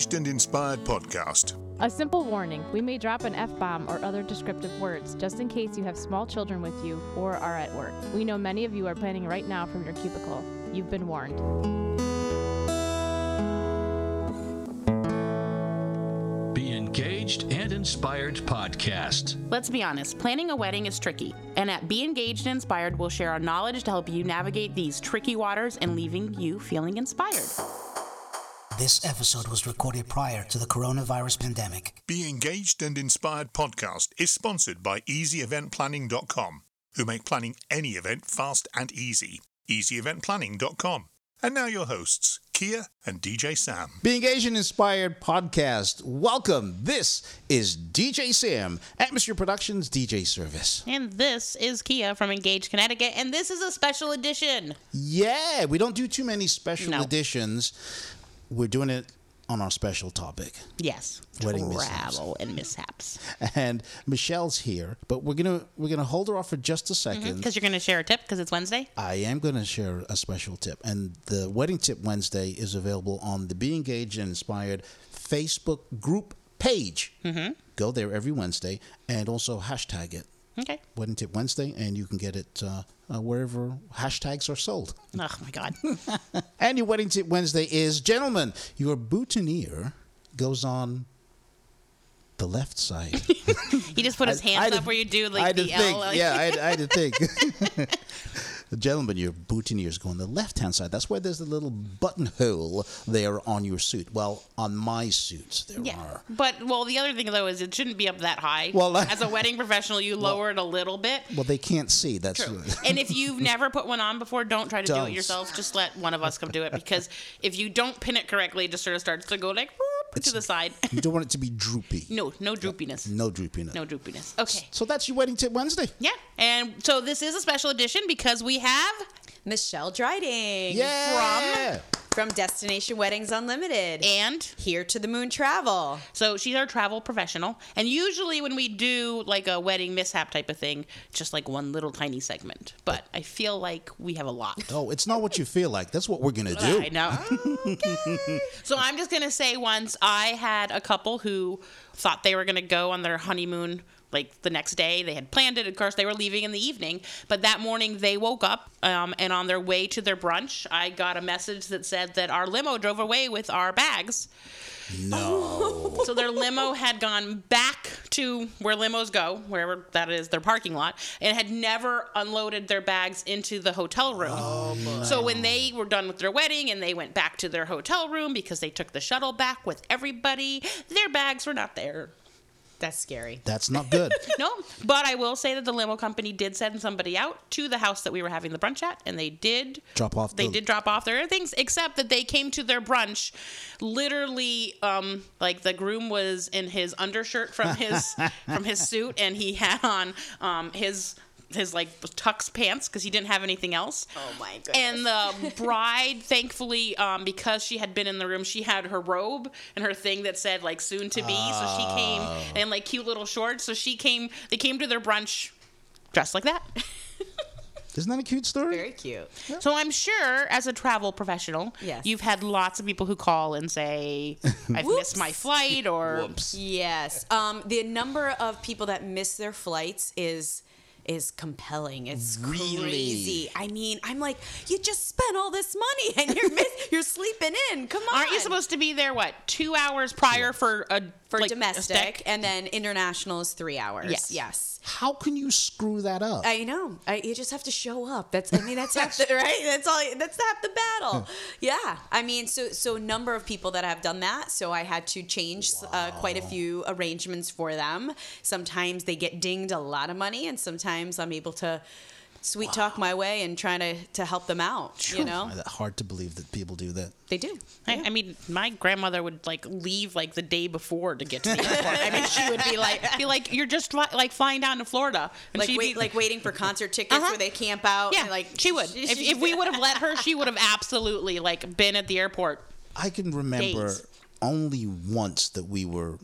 Engaged and Inspired podcast. A simple warning we may drop an F bomb or other descriptive words just in case you have small children with you or are at work. We know many of you are planning right now from your cubicle. You've been warned. Be Engaged and Inspired podcast. Let's be honest, planning a wedding is tricky. And at Be Engaged and Inspired, we'll share our knowledge to help you navigate these tricky waters and leaving you feeling inspired. This episode was recorded prior to the coronavirus pandemic. Be Engaged and Inspired podcast is sponsored by EasyEventPlanning.com, who make planning any event fast and easy. EasyEventPlanning.com. And now your hosts, Kia and DJ Sam. Be Engaged and Inspired podcast. Welcome. This is DJ Sam, Atmosphere Productions DJ Service. And this is Kia from Engaged Connecticut, and this is a special edition. Yeah, we don't do too many special No. editions. We're doing it on our special topic. Yes, Wedding mishaps. travel and mishaps. And Michelle's here, but we're gonna we're gonna hold her off for just a 2nd Because you're going to share a tip because it's Wednesday. I am going to share a special tip, and the wedding tip Wednesday is available on the Be Engaged and Inspired Facebook group page. Mm-hmm. Go there every Wednesday, and also hashtag it Okay. Wedding Tip Wednesday, and you can get it uh, uh, wherever hashtags are sold. Oh my God. And your Wedding Tip Wednesday is, gentlemen, your boutonniere goes on the left side. he just put his hands had up to- where you do I like to the think. L. like- Yeah, I, I had to think. Gentlemen, your boutonnieres go on the left-hand side. That's where there's a little buttonhole there on your suit. Well, on my suits there Yeah, are. but well, the other thing though is it shouldn't be up that high. Well, as a wedding professional, you lower it a little bit. Well, they can't see. That's True. and if you've never put one on before, don't try to do Don't. it yourself. Just let one of us come do it because if you don't pin it correctly, it just sort of starts to go like whoop to the side. you don't want it to be droopy. no, no droopiness. No droopiness. No droopiness. Okay. So that's your Wedding Tip Wednesday. Yeah, and so this is a special edition because we have Michelle Dreiding Yeah. from Destination Weddings Unlimited. and Here to the Moon Travel. so she's our travel professional. And usually when we do like a wedding mishap type of thing, just like one little tiny segment. But I feel like we have a lot. Oh, it's not what you feel like. That's what we're gonna do. I know. okay. so I'm just gonna say once I had a couple who thought they were gonna go on their honeymoon like the next day. They had planned it. Of course, they were leaving in the evening. But that morning they woke up um, and on their way to their brunch, I got a message that said that our limo drove away with our bags. No. So their limo had gone back to where limos go, wherever that is, their parking lot, and had never unloaded their bags into the hotel room. oh, so when they were done with their wedding and they went back to their hotel room because they took the shuttle back with everybody, their bags were not there. That's scary. That's not good. No, but I will say that the limo company did send somebody out to the house that we were having the brunch at, and they did Drop off They the- did drop off their things, except that they came to their brunch, literally, um, like the groom was in his undershirt from his from his suit, and he had on um his his like tux pants because he didn't have anything else. Oh my goodness. And the bride, thankfully, um, because she had been in the room, she had her robe and her thing that said like soon to be. So she came and like cute little shorts. So she came. They came to their brunch dressed like that. Isn't that a cute story? Very cute. So I'm sure, as a travel professional, Yes. you've had lots of people who call and say, "I've missed my flight," or Yes. Um, the number of people that miss their flights is is compelling. It's Really? crazy. I mean, I'm like, you just spent all this money and you're miss- you're sleeping in. Come on. aren't you supposed to be there? What two hours prior for a for like, domestic stick? and then international is three hours. Yes. Yes. How can you screw that up? I know. I, you just have to show up. That's. I mean, that's half the right. That's all. That's half the battle. yeah. I mean, so so a number of people that have done that. So I had to change uh, quite a few arrangements for them. Sometimes they get dinged a lot of money, and sometimes I'm able to sweet talk my way and try to to help them out. You know, Hard to believe that people do that. they do. I, I mean, my grandmother would like leave like the day before to get to the airport. I mean, she would be like, be like, "You're just fly, like flying down to Florida," and Like she'd wait, be like waiting for concert tickets Uh-huh. where they camp out. yeah, and, like she would. If, if we would have let her, she would have absolutely like been at the airport. I can remember Days. only once that we were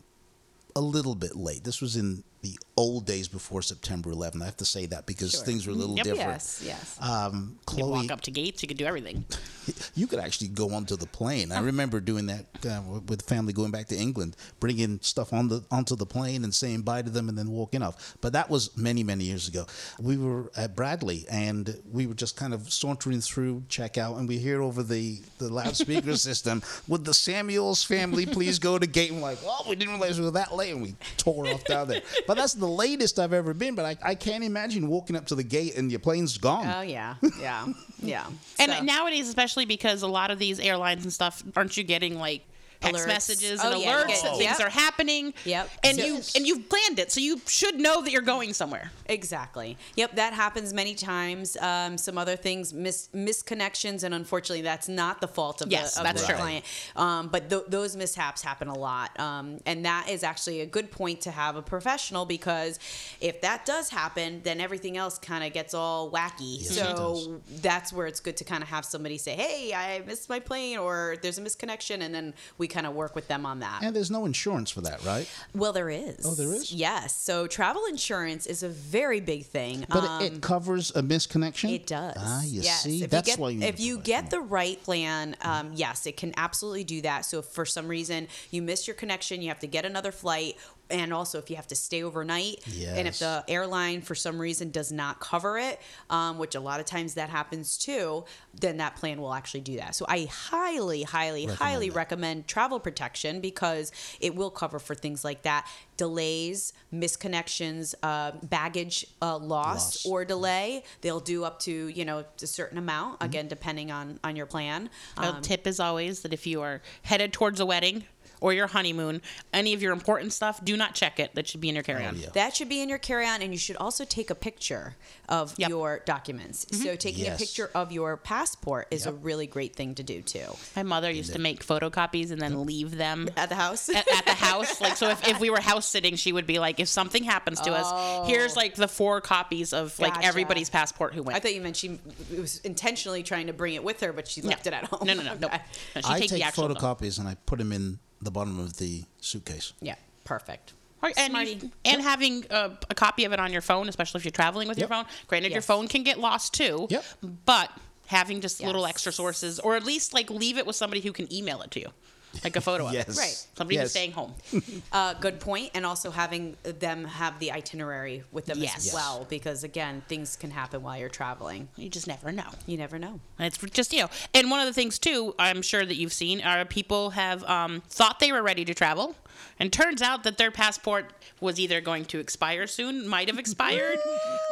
a little bit late. This was in the old days before September 11th. I have to say that because things were a little Yep. different. Yes, yes. Um, You Chloe, walk up to gates, you could do everything. you could actually go onto the plane. I remember doing that uh, with family going back to England, bringing stuff on the onto the plane and saying bye to them and then walking off. But that was many many years ago. We were at Bradley and we were just kind of sauntering through checkout and we hear over the the loudspeaker system, "Would the Samuels family please go to gate?" And we're like, "Oh, we didn't realize we were that late," and we tore off down there. But that's the latest I've ever been. But I, I can't imagine walking up to the gate and your plane's gone. Oh yeah, yeah, yeah. And So- nowadays, especially because a lot of these airlines and stuff, aren't you getting like text Alerts. messages Oh, and yeah, alerts get- that things yep. are happening? Yep. And So- you and you've planned it, so you should know that you're going somewhere. Exactly. Yep, that happens many times. Um, some other things, mis- misconnections, and unfortunately, that's not the fault of Yes, the, of that's the true. client. Um, but th- those mishaps happen a lot, um, and that is actually a good point to have a professional because if that does happen, then everything else kind of gets all wacky. Yes, so that's where it's good to kind of have somebody say, "Hey, I missed my plane," or "There's a misconnection," and then we kind of work with them on that. And there's no insurance for that, right? Well, there is. Oh, there is? Yes. So travel insurance is a very big thing. But Um, it, it covers a misconnection. It does. Ah, you yes. see, If that's you get, why you need if you get the right plan, um, yes, it can absolutely do that. So if for some reason you miss your connection, you have to get another flight. And also, if you have to stay overnight, and if the airline for some reason does not cover it, um, which a lot of times that happens too, then that plan will actually do that. So I highly, highly, highly that. recommend travel protection because it will cover for things like that delays, misconnections, uh, baggage uh, loss, Loss. or delay. They'll do up to you know a certain amount again, depending on on your plan. A Um, tip is always that if you are headed towards a wedding or your honeymoon, any of your important stuff, do not check it. That should be in your oh, carry-on. Oh, yeah. that should be in your carry-on, and you should also take a picture of Yep. your documents. Mm-hmm. So taking Yes. a picture of your passport is a really great thing to do too. My mother used to make photocopies and then leave them At the house. at, at the house. Like, so if, if we were house sitting, she would be like, if something happens to us, here's oh. like the four copies of like Oh. Gotcha. everybody's passport who went. I thought you meant she was intentionally trying to bring it with her, but she No. left it at home. No, no, no, no. Okay. no she I take take the actual note. photocopies and I put them in the bottom of the suitcase. Yeah, perfect. Or- and you- and having a, a copy of it on your phone, especially if you're traveling with your phone. Granted, your phone can get lost too. Yep. But having just little extra sources, or at least like leave it with somebody who can email it to you, like a photo of it. Yes. Right. Somebody who's Yes. staying home. Uh, good point, and also having them have the itinerary with them Yes. as well, because again, things can happen while you're traveling. You just never know. You never know. And it's just you know, and one of the things too, I'm sure that you've seen are people have um, thought they were ready to travel, and turns out that their passport was either going to expire soon, might have expired,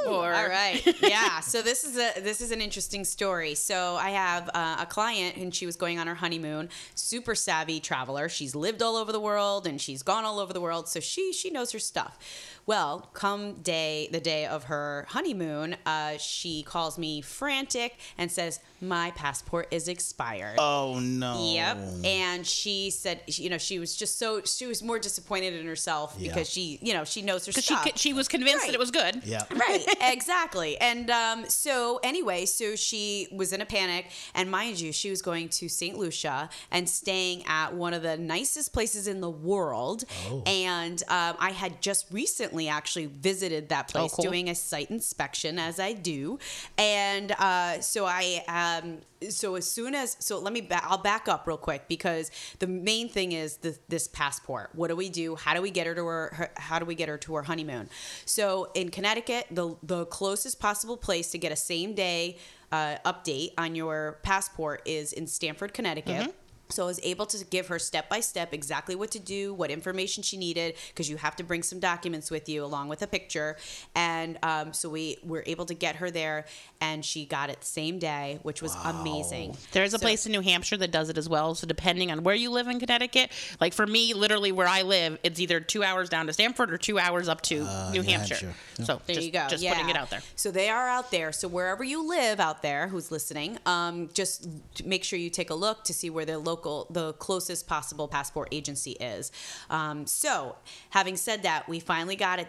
or All right. Yeah. So this is a this is an interesting story. So I have uh, a client and she was going on her honeymoon. Super savvy traveler. She's lived all over the world and she's gone all over the world. So she she knows her stuff. Well, come day the day of her honeymoon, uh, she calls me frantic and says my passport is expired. Oh no. Yep. And she said, you know, she was just so she was more disappointed in herself Yeah. because she, you know, she knows her because she she was convinced Right. that it was good. Yeah. right exactly and um, so anyway so she was in a panic and mind you she was going to st lucia and staying at one of the nicest places in the world Oh. and um, i had just recently actually visited that place Oh, cool. doing a site inspection as i do and uh, so i um, so as soon as so let me ba- I'll back up real quick because the main thing is the, this passport. What do we do? How do we get her to her, her how do we get her to her honeymoon? So in Connecticut, the the closest possible place to get a same day uh, update on your passport is in Stamford, Connecticut. So I was able to give her step by step exactly what to do, what information she needed, because you have to bring some documents with you along with a picture. And um, so we were able to get her there, and she got it the same day, which was amazing. There's a So- place in New Hampshire that does it as well. So depending on where you live in Connecticut, like for me, literally where I live, it's either two hours down to Stamford or two hours up to New Uh, New Hampshire. Hampshire. Yeah. So There just, you go. just yeah. putting it out there. So they are out there. So wherever you live out there, who's listening, um, just make sure you take a look to see where the local, the closest possible passport agency is. Um, so having said that, we finally got it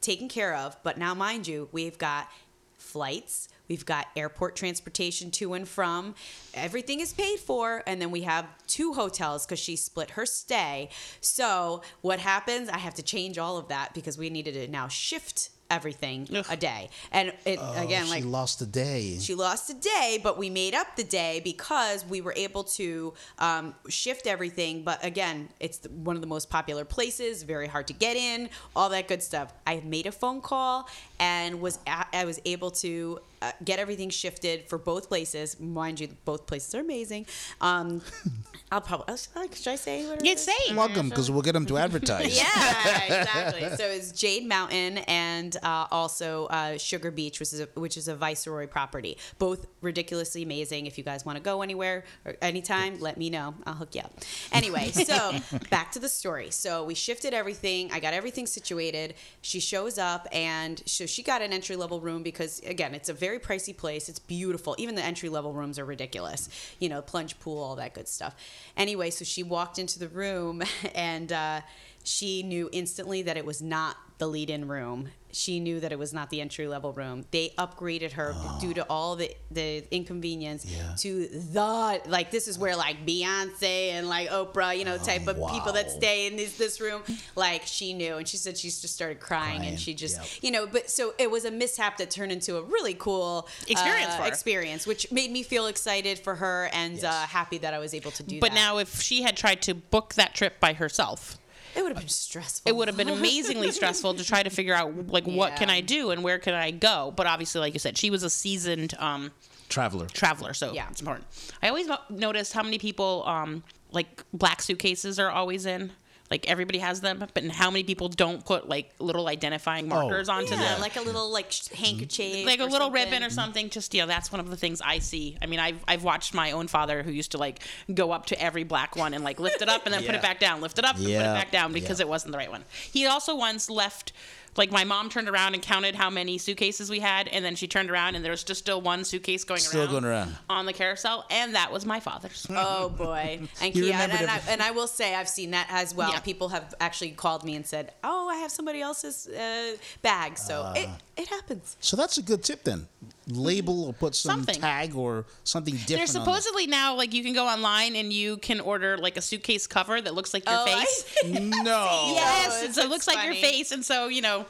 taken care of. But now, mind you, we've got flights. We've got airport transportation to and from. Everything is paid for. And then we have two hotels because she split her stay. So what happens? I have to change all of that because we needed to now shift everything a day. And it again, Oh, she like lost a day. she lost a day, but we made up the day because we were able to um, shift everything. But again, it's the, one of the most popular places, very hard to get in, all that good stuff. I made a phone call and was I was able to uh, get everything shifted for both places. Mind you, both places are amazing. Um, I'll probably should I say what it Yeah, say it. Welcome, because we'll get them to advertise. Yeah, exactly. So it's Jade Mountain and uh, also uh, Sugar Beach, which is a, which is a Viceroy property. Both ridiculously amazing. If you guys want to go anywhere or anytime, let me know. I'll hook you up. Anyway, so back to the story. So we shifted everything. I got everything situated. She shows up, and so she got an entry level room because again, it's a very pricey place. It's beautiful. Even the entry level rooms are ridiculous. You know, plunge pool, all that good stuff. Anyway, so she walked into the room and. Uh, she knew instantly that it was not the lead in room. She knew that it was not the entry level room. They upgraded her due to all the, the inconvenience Yeah. to the like this is where like Beyonce and like Oprah, you know, type of people that stay in this this room. Like she knew and she said she just started crying, Crying, and she just yep. you know, but so it was a mishap that turned into a really cool Experience uh, for her. experience, which made me feel excited for her and uh, happy that I was able to do that. But that. now, if she had tried to book that trip by herself, it would have been stressful. it would have been amazingly stressful to try to figure out like what can I do and where can I go. But obviously, like you said, she was a seasoned um, Traveler. traveler, so Yeah. it's important. I always no- noticed how many people um, like black suitcases are always in. Like everybody has them, but how many people don't put like little identifying oh, markers onto yeah, them? like a little like sh- handkerchief, like a little something. ribbon or something. Just you know, that's one of the things I see. I mean, I've I've watched my own father who used to like go up to every black one and like lift it up and then put it back down, lift it up and put it back down because yeah. it wasn't the right one. He also once left. Like my mom turned around and counted how many suitcases we had, and then she turned around and there was just still one suitcase going Still around, going around. on the carousel, and that was my father's. Oh boy! And, You and, and, I, and I will say I've seen that as well. Yeah. People have actually called me and said, "Oh, I have somebody else's uh, bag," so it it happens. So that's a good tip then. Label or put some Something. tag or something different. There's on supposedly now like you can go online and you can order like a suitcase cover that looks like your Oh, I face. No. Yes, Oh, and so it that's looks like your face, and so you know,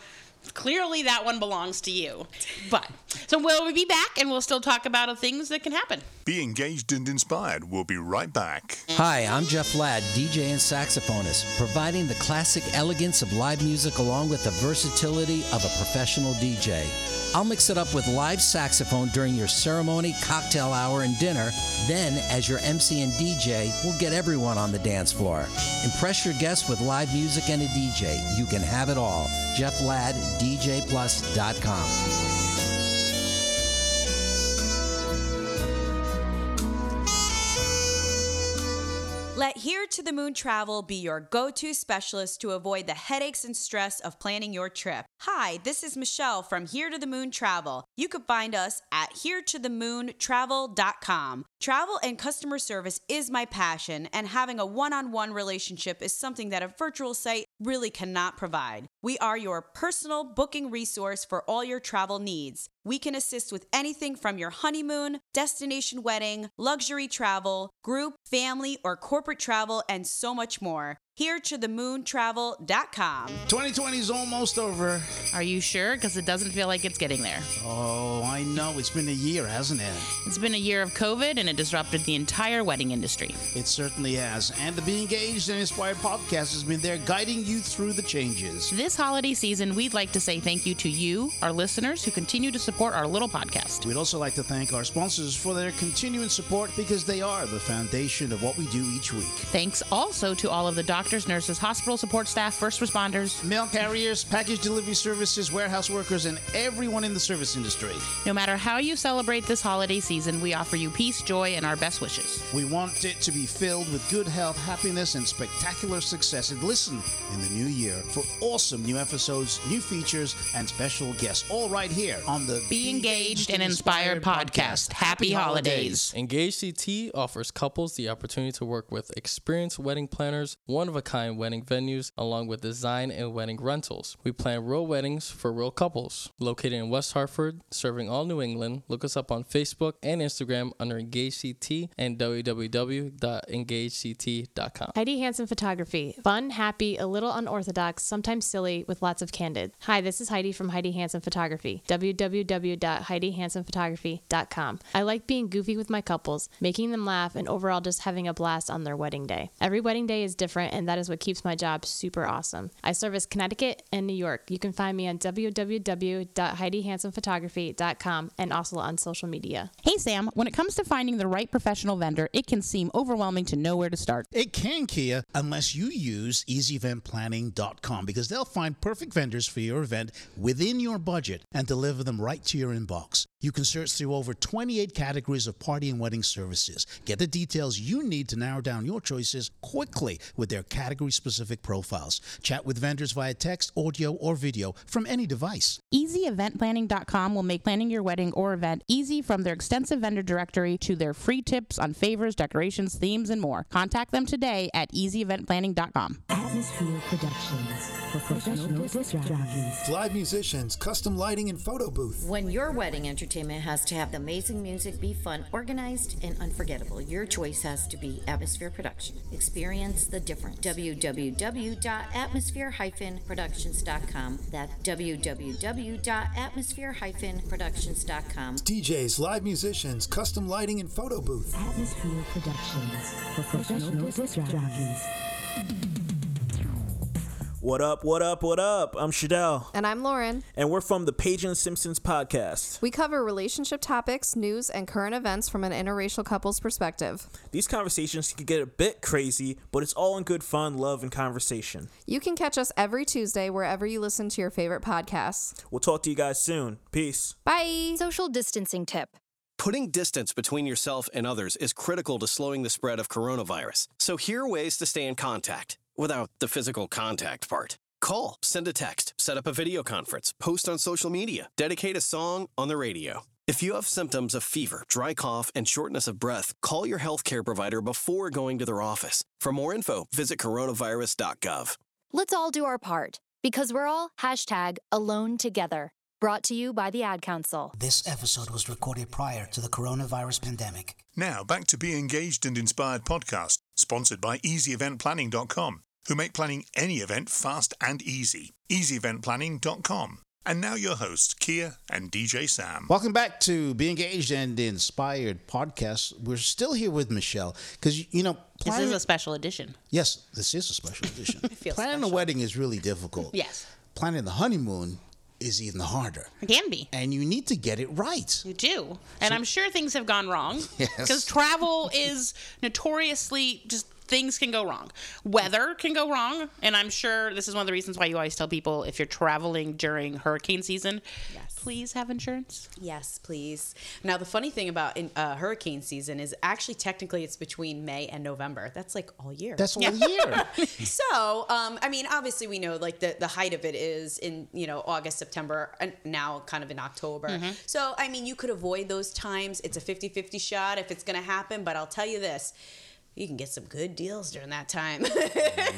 clearly that one belongs to you. But so we'll be back, and we'll still talk about things that can happen. Be engaged and inspired. We'll be right back. Hi, I'm Jeff Ladd, DJ and saxophonist, providing the classic elegance of live music along with the versatility of a professional DJ. I'll mix it up with live saxophone during your ceremony, cocktail hour, and dinner. Then, as your MC and DJ, we'll get everyone on the dance floor. Impress your guests with live music and a DJ. You can have it all. Jeff Ladd, DJPlus.com. Let Here to the Moon Travel be your go to specialist to avoid the headaches and stress of planning your trip. Hi, this is Michelle from Here to the Moon Travel. You can find us at heretothemoontravel.com. Travel and customer service is my passion, and having a one on one relationship is something that a virtual site really cannot provide. We are your personal booking resource for all your travel needs. We can assist with anything from your honeymoon, destination wedding, luxury travel, group, family, or corporate travel, and so much more. Here to the moon moontravel.com. 2020 is almost over. Are you sure? Because it doesn't feel like it's getting there. Oh, I know. It's been a year, hasn't it? It's been a year of COVID, and it disrupted the entire wedding industry. It certainly has. And the Be Engaged and Inspired podcast has been there guiding you through the changes. This holiday season, we'd like to say thank you to you, our listeners, who continue to support our little podcast. We'd also like to thank our sponsors for their continuing support because they are the foundation of what we do each week. Thanks also to all of the doctors, nurses, hospital support staff, first responders. Mail carriers, package delivery services, warehouse workers, and everyone in the service industry. No matter how you celebrate this holiday season, we offer you peace, joy, and our best wishes. We want it to be filled with good health, happiness, and spectacular success. And listen in the new year for awesome new episodes, new features, and special guests, all right here on the Be engaged and inspired podcast. Happy holidays. Engage CT offers couples the opportunity to work with experienced wedding planners, one of a kind wedding venues along with design and wedding rentals. We plan real weddings for real couples. Located in West Hartford, serving all New England, look us up on Facebook and Instagram under EngageCT and www.engagect.com. Heidi Hansen Photography. Fun, happy, a little unorthodox, sometimes silly, with lots of candid. Hi, this is Heidi from Heidi Hansen Photography. www.heidihansenphotography.com. I like being goofy with my couples, making them laugh, and overall just having a blast on their wedding day. Every wedding day is different, and that is what keeps my job super awesome. I service Connecticut and New York. You can find me on www.heidihansenphotography.com and also on social media. Hey, Sam, when it comes to finding the right professional vendor, it can seem overwhelming to know where to start. It can, Kia, unless you use easyeventplanning.com because they'll find perfect vendors for your event within your budget and deliver them right to your inbox. You can search through over 28 categories of party and wedding services. Get the details you need to narrow down your choices quickly with their category specific profiles. Chat with vendors via text, audio, or video from any device. EasyEventPlanning.com will make planning your wedding or event easy from their extensive vendor directory to their free tips on favors, decorations, themes, and more. Contact them today at EasyEventPlanning.com. Atmosphere Productions. For professional disc jockeys. Live musicians, custom lighting, and photo booth. When your wedding entertainment has to have the amazing music be fun, organized, and unforgettable, your choice has to be Atmosphere Production. Experience the difference. www.atmosphere-productions.com. That's www.atmosphere-productions.com. DJs, live musicians, custom lighting, and photo booth. Atmosphere Productions. For professional disc jockeys. What up, what up, what up? I'm Shadell. And I'm Lauren. And we're from the Page and Simpsons podcast. We cover relationship topics, news, and current events from an interracial couple's perspective. These conversations can get a bit crazy, but it's all in good fun, love, and conversation. You can catch us every Tuesday wherever you listen to your favorite podcasts. We'll talk to you guys soon. Peace. Bye. Social distancing tip. Putting distance between yourself and others is critical to slowing the spread of coronavirus. So here are ways to stay in contact without the physical contact part. Call, send a text, set up a video conference, post on social media, dedicate a song on the radio. If you have symptoms of fever, dry cough, and shortness of breath, call your healthcare provider before going to their office. For more info, visit coronavirus.gov. Let's all do our part because we're all hashtag alone together. Brought to you by the Ad Council. This episode was recorded prior to the coronavirus pandemic. Now back to Be Engaged and Inspired podcast, sponsored by EasyEventPlanning.com, who make planning any event fast and easy. EasyEventPlanning.com. And now your hosts, Kia and DJ Sam. Welcome back to Be Engaged and Inspired podcast. We're still here with Michelle because, you know, This is a special edition. Yes, this is a special edition. feels planning a wedding is really difficult. Yes. Planning the honeymoon is even harder. It can be. And you need to get it right. You do. And I'm sure things have gone wrong. Yes. Because travel is notoriously just things can go wrong. Weather can go wrong. And I'm sure this is one of the reasons why you always tell people if you're traveling during hurricane season, yes. please have insurance. Yes, please. Now, the funny thing about in, uh, hurricane season is actually technically it's between May and November. That's like all year. That's all year. so, um, I mean, obviously we know like the, the height of it is in, you know, August, September, and now kind of in October. Mhm. So, I mean, you could avoid those times. It's a 50 50 shot if it's going to happen, but I'll tell you this. You can get some good deals during that time.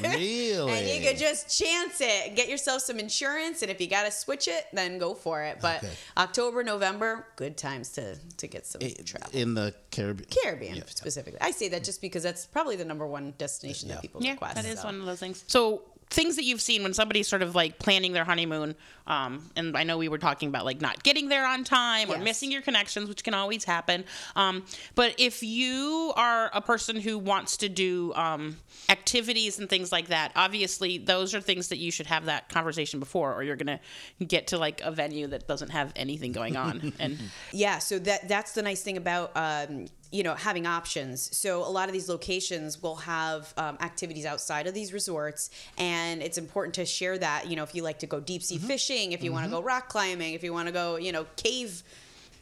Really? And you could just chance it. Get yourself some insurance, and if you got to switch it, then go for it. But Okay. October, November, good times to to get some travel. In the Caribbean. Caribbean specifically. I say that just because that's probably the number one destination that people Yeah, request. that is so. one of those things. So things that you've seen when somebody's sort of like planning their honeymoon, um, and I know we were talking about like not getting there on time or missing your connections, which can always happen. Um, but if you are a person who wants to do um, activities and things like that, obviously those are things that you should have that conversation before, or you're gonna get to like a venue that doesn't have anything going on. and yeah so that that's the nice thing about um, you know having options so a lot of these locations will have um, activities outside of these resorts and it's important to share that you know if you like to go deep sea fishing if you want to go rock climbing if you want to go you know cave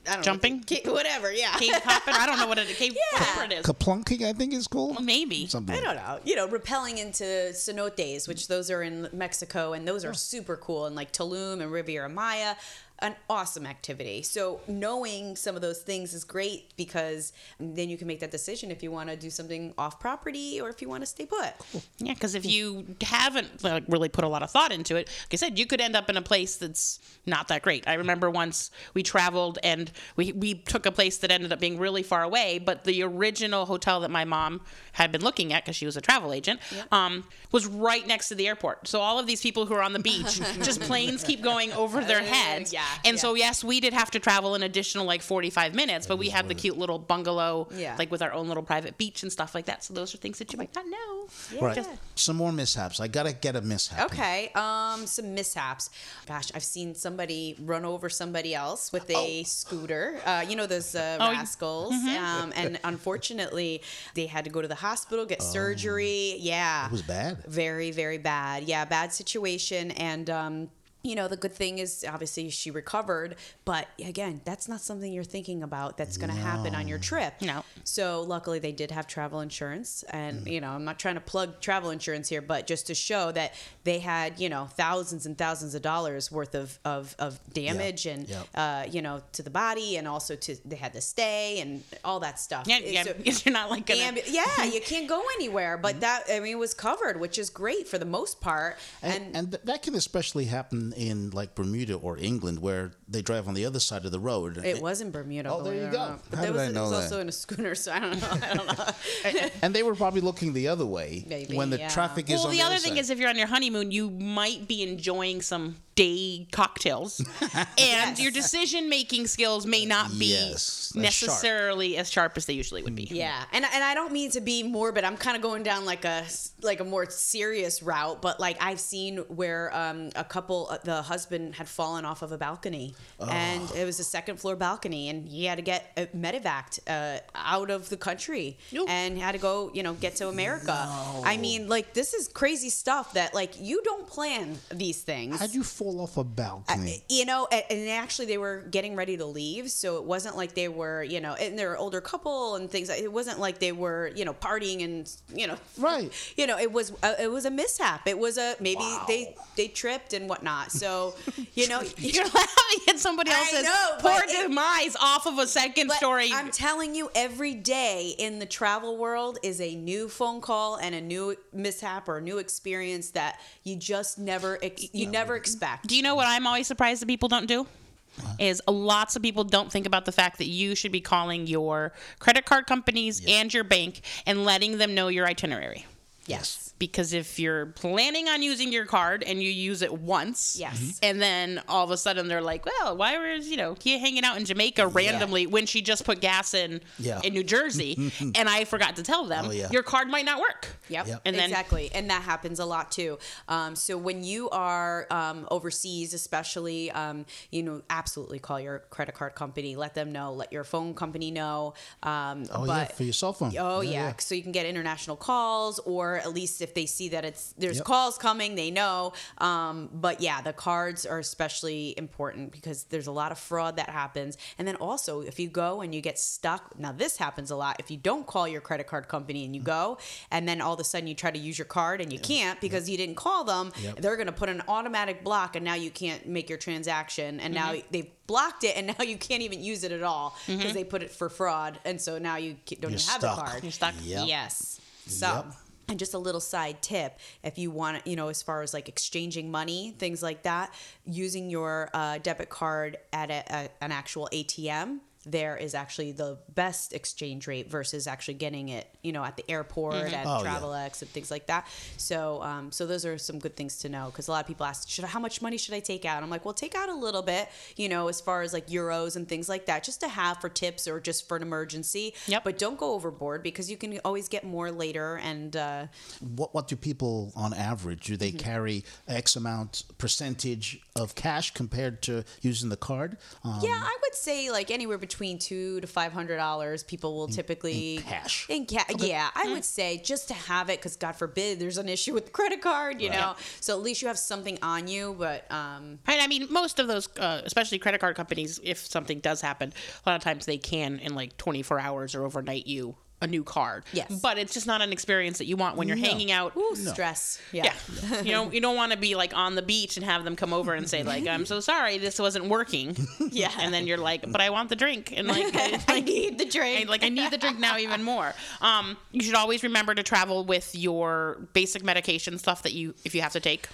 I don't know, Jumping? whatever, yeah. Cave hopping? I don't know what a cave whatever it is. Kaplunking, I think is called. Maybe. Something I don't know. You know, rappelling into cenotes, which those are in Mexico, and those are super cool. And like Tulum and Riviera Maya. An awesome activity. So knowing some of those things is great because then you can make that decision if you want to do something off property or if you want to stay put. Yeah, because if you haven't like, really put a lot of thought into it, like I said, you could end up in a place that's not that great. I remember once we traveled and we, we took a place that ended up being really far away, but the original hotel that my mom had been looking at because she was a travel agent um, was right next to the airport. So all of these people who are on the beach, just planes keep going over their heads. yeah, and so yes, we did have to travel an additional like 45 minutes, but we had the cute little bungalow, Yeah. like with our own little private beach and stuff like that. So those are things that you might not know. Right. Some more mishaps. I gotta get a mishap. Okay, um, some mishaps. Gosh, I've seen somebody run over somebody else with a scooter. Uh, you know those uh, Oh, rascals, mhm. um, and unfortunately, they had to go to the hospital, get surgery. Yeah, It was bad. very, very bad. Yeah, bad situation. And, um, you know, the good thing is obviously she recovered, but again, that's not something you're thinking about that's going to happen on your trip. No. So luckily they did have travel insurance. And, you know, I'm not trying to plug travel insurance here, but just to show that they had, you know, thousands and thousands of dollars worth of, of, of damage and, Yep. uh, you know, to the body and also to, they had to stay and all that stuff. Yeah, yeah, So- you're not like gonna. Yeah, you can't go anywhere. But Mm-hmm. that I mean, it was covered, which is great for the most part. And, and th- that can especially happen in like Bermuda or England where they drive on the other side of the road. It was in Bermuda. Oh, there you go. not. But How there did was, I know it was that? also in a schooner, so I don't know. I don't know. and they were probably looking the other way Maybe, when the yeah. traffic is Well, on the the other thing side. is, if you're on your honeymoon, you might be enjoying some day cocktails, and your decision making skills may not be Yes, as sharp. necessarily as sharp as they usually would be. Yeah, and and I don't mean to be morbid. I'm kind of going down like a like a more serious route, but like I've seen where um, a couple, uh, the husband had fallen off of a balcony, and it was a second floor balcony, and he had to get uh, medevaced uh, out of the country, and had to go, you know, get to America. I mean, like this is crazy stuff that like you don't plan these things. How'd you fall off a balcony? you know a- and actually they were getting ready to leave so it wasn't like they were you know and they're an older couple and things it wasn't like they were you know partying and you know. Right. You know it was uh, it was a mishap. It was a maybe they they tripped and whatnot so you know You're laughing at somebody else's know, poor but it- demise off of a second but story. I'm telling you, every day in the travel world is a new phone call and a new mishap or a new experience that you just never ex- you never expect. Do you know what I'm always surprised that people don't do? Is lots of people don't think about the fact that you should be calling your credit card companies and your bank and letting them know your itinerary. Yes. Because if you're planning on using your card and you use it once, Yes. and then all of a sudden they're like, "Well, why was you know he hanging out in Jamaica randomly when she just put gas in Yeah. in New Jersey?" and I forgot to tell them Oh, yeah. your card might not work. Yep. Yep. And then exactly. And that happens a lot too. Um, so when you are um, overseas, especially, um, you know, absolutely call your credit card company. Let them know. Let your phone company know. Um, oh, but, yeah, for your cell phone. Oh yeah, so you can get international calls, or at least if they see that it's there's calls coming, they know. Um, but yeah, the cards are especially important because there's a lot of fraud that happens. And then also, if you go and you get stuck, now this happens a lot. If you don't call your credit card company and you go, and then all of a sudden you try to use your card and you can't because you didn't call them, Yep. they're going to put an automatic block, and now you can't make your transaction, and now Mhm. they've blocked it, and now you can't even use it at all because Mhm. they put it for fraud, and so now you don't You're even have stuck. the card. You're stuck. Yep. Yes. So. Yep. And just a little side tip if you want you know, as far as like exchanging money, things like that, using your uh, debit card at a, a, an actual ATM, there is actually the best exchange rate versus actually getting it, you know, at the airport, Mhm. at Oh, yeah. Travelex, and things like that. So, um, so those are some good things to know because a lot of people ask, should I, how much money should I take out? I'm like, well, take out a little bit, you know, as far as like euros and things like that, just to have for tips or just for an emergency. Yep. But don't go overboard because you can always get more later. And uh, What what do people on average do Mm-hmm. they carry X amount percentage of cash compared to using the card? Um, yeah, I would say like anywhere between two to five hundred dollars. People will typically in cash. In ca- yeah, I would say just to have it because God forbid there's an issue with the credit card, you know. So at least you have something on you. But um, Right. I mean, most of those, uh, especially credit card companies, if something does happen, a lot of times they can in like 24 hours or overnight you a new card. Yes. But it's just not an experience that you want when you're No. hanging out. Ooh, stress. Yeah. Yeah. you know, you don't want to be like on the beach and have them come over and say like, "I'm so sorry, this wasn't working." Yeah. And then you're like, "But I want the drink," and like, I need the drink. and, like I need the drink now even more. Um, you should always remember to travel with your basic medication stuff that you if you have to take.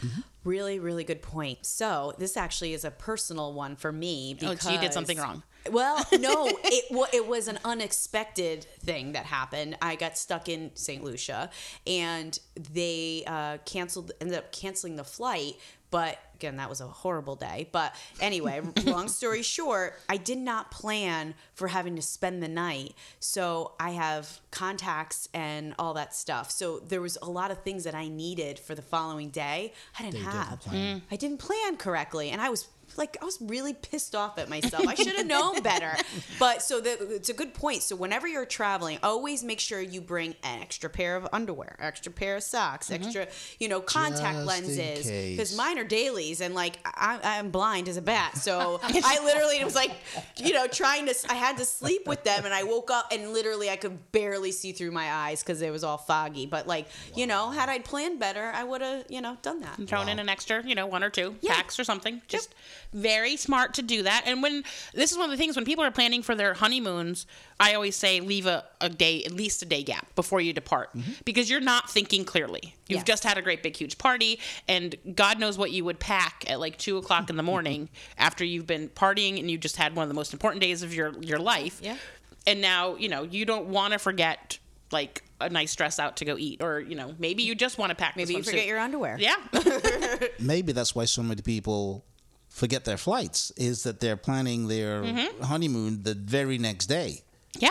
Really, really good point. So this actually is a personal one for me Oh, because so you did something wrong. Well, no, it wa- it was an unexpected thing that happened. I got stuck in St. Lucia, and they uh, canceled, ended up canceling the flight. But again, that was a horrible day. But anyway, long story short, I did not plan for having to spend the night. So I have contacts and all that stuff. So there was a lot of things that I needed for the following day. I didn't They didn't have. plan. Mm. I didn't plan correctly, and I was like, I was really pissed off at myself. I should have known better. But so the, it's a good point. So whenever you're traveling, always make sure you bring an extra pair of underwear, extra pair of socks, mm-hmm. extra, you know, contact Just lenses, because mine are dailies, and like I, I'm blind as a bat, so I literally was like, you know, trying to. I had to sleep with them, and I woke up and literally I could barely see through my eyes because it was all foggy. But like, you know, had I planned better, I would have, you know, done that. thrown in an extra, you know, one or two packs or something. Just very smart to do that. And when this is one of the things when people are planning for their honeymoons, I always say leave a, a day, at least a day gap before you depart because you're not thinking clearly. You've Yes. just had a great big huge party, and God knows what you would pack at like two o'clock in the morning after you've been partying and you just had one of the most important days of your your life. Yeah. And now you know you don't want to forget like a nice dress out to go eat, or you know maybe you just want to pack. Maybe you forget swimsuit. your underwear. Yeah. Maybe that's why so many people forget their flights. Is that they're planning their Mhm. honeymoon the very next day. Yeah,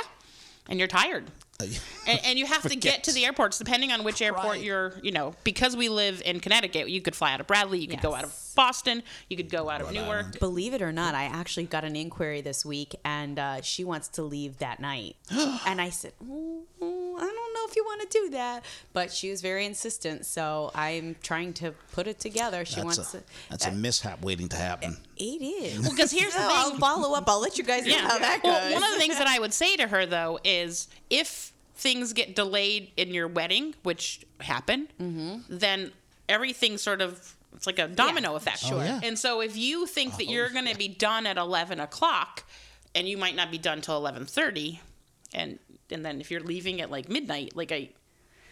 and you're tired. Uh, And, and you have to get to the airports, depending on which airport you're, you know, because we live in Connecticut, you could fly out of Bradley, you could go out of Boston, you could go out of Newark. Believe it or not, I actually got an inquiry this week, and uh, she wants to leave that night. and I said, "Mm, mm, I don't know if you want to do that, but she was very insistent. So I'm trying to put it together. She That's wants a, to. that's a mishap waiting to happen. It is. Well, 'cause here's the thing. I'll follow up. I'll let you guys know how that goes. Well, one of the things that I would say to her though is if things get delayed in your wedding, which happen, Mm-hmm. then everything sort of it's like a domino effect. Sure. Oh, yeah. And so if you think that you're going to be done at eleven o'clock, and you might not be done till eleven thirty, and and then if you're leaving at like midnight, like I.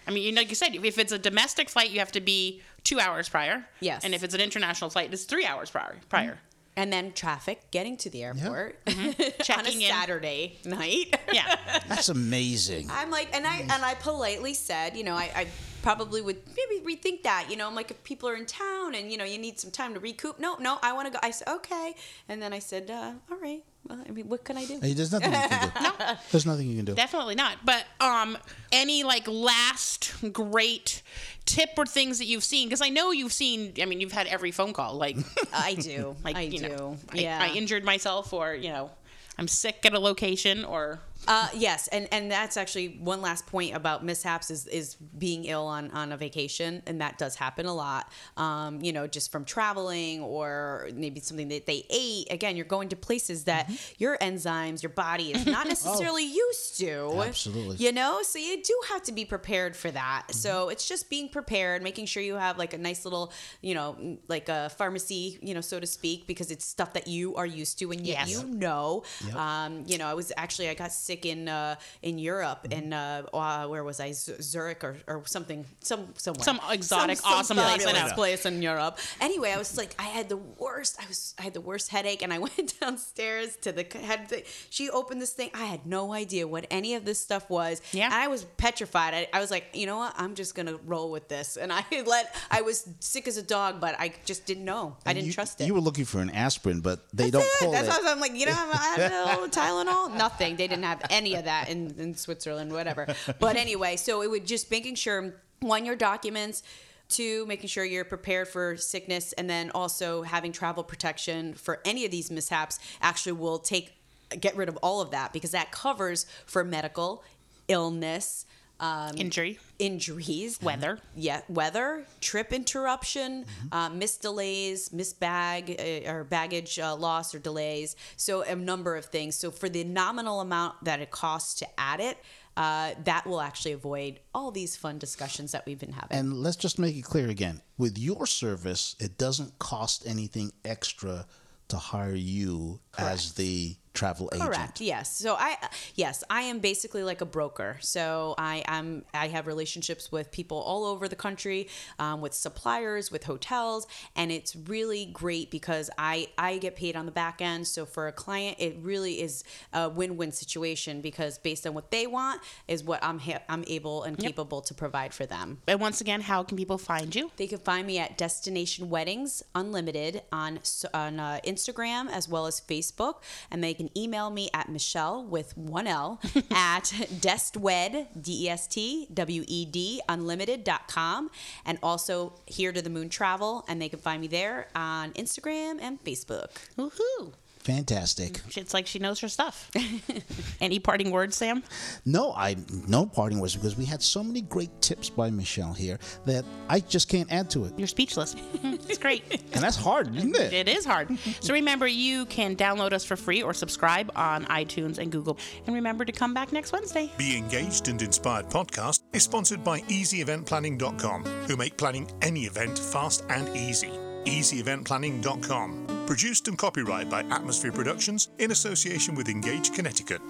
I mean, you know, like you said, if it's a domestic flight, you have to be two hours prior. Yes. And if it's an international flight, it's three hours prior. Prior. And then traffic getting to the airport on a Mm-hmm. Checking in. Saturday night. Yeah. That's amazing. I'm like, and I and I politely said, you know, I, I probably would maybe rethink that. You know, I'm like, if people are in town and you know you need some time to recoup. No, no, I want to go. I said okay, and then I said, uh, all right. Well, I mean, what can I do? Hey, there's nothing you can do. There's nothing you can do. Definitely not. But um, any like last great tip or things that you've seen? Because I know you've seen. I mean, you've had every phone call. Like I do. like I you do. know, I- yeah. I, injured myself, or you know, I'm sick at a location, or Uh, yes, and and that's actually one last point about mishaps is is being ill on on a vacation, and that does happen a lot. Um, you know, just from traveling or maybe something that they ate. Again, you're going to places that your enzymes, your body is not necessarily used to. Absolutely. You know, so you do have to be prepared for that. So it's just being prepared, making sure you have like a nice little, you know, like a pharmacy, you know, so to speak, because it's stuff that you are used to and yet Yes. you know. Yep. Um, you know, I was actually I got sick in uh, in Europe in uh, uh, where was I Z- Zurich or, or something some somewhere Some exotic, awesome place, I fabulous know. place in Europe. Anyway, I was like I had the worst I was I had the worst headache and I went downstairs to the had the, she opened this thing I had no idea what any of this stuff was. Yeah. And I was petrified. I, I was like, you know what? I'm just gonna roll with this. And I let I was sick as a dog, but I just didn't know. I didn't you, trust it. You were looking for an aspirin, but they don't That's it. call That's it. why I'm like, you know, I have Advil, Tylenol, nothing. They didn't have any of that in, in Switzerland, whatever. But anyway, so it would just making sure one your documents. Two, making sure you're prepared for sickness, and then also having travel protection for any of these mishaps actually will take get rid of all of that because that covers for medical illness, um, injury, injuries, weather. yeah, weather, trip interruption, Mm-hmm. uh, missed delays, missed bag uh, or baggage uh, loss or delays. So a number of things. So for the nominal amount that it costs to add it, uh, that will actually avoid all these fun discussions that we've been having. And let's just make it clear again with your service, it doesn't cost anything extra to hire you as the travel agent. Correct. Yes. So I yes, I am basically like a broker. So I am I have relationships with people all over the country, um, with suppliers, with hotels, and it's really great because I I get paid on the back end. So for a client, it really is a win-win situation because based on what they want is what I'm ha- I'm able and capable to provide for them. And once again, how can people find you? They can find me at Destination Weddings Unlimited on on uh, Instagram as well as Facebook, and they can email me at Michele with one L at destwed d e s t w e d unlimited.com, and also here to the moon travel, and they can find me there on Instagram and Facebook. Woohoo! Fantastic. It's like she knows her stuff. Any parting words, Sam? No, I no parting words because we had so many great tips by Michele here that I just can't add to it. You're speechless. it's great. And that's hard, isn't it? It is hard. So remember, you can download us for free or subscribe on iTunes and Google. And remember to come back next Wednesday. Be Engaged and Inspired podcast is sponsored by EasyEventPlanning.com, who make planning any event fast and easy. EasyEventPlanning.com. Produced and copyright by Atmosphere Productions in association with Engage Connecticut.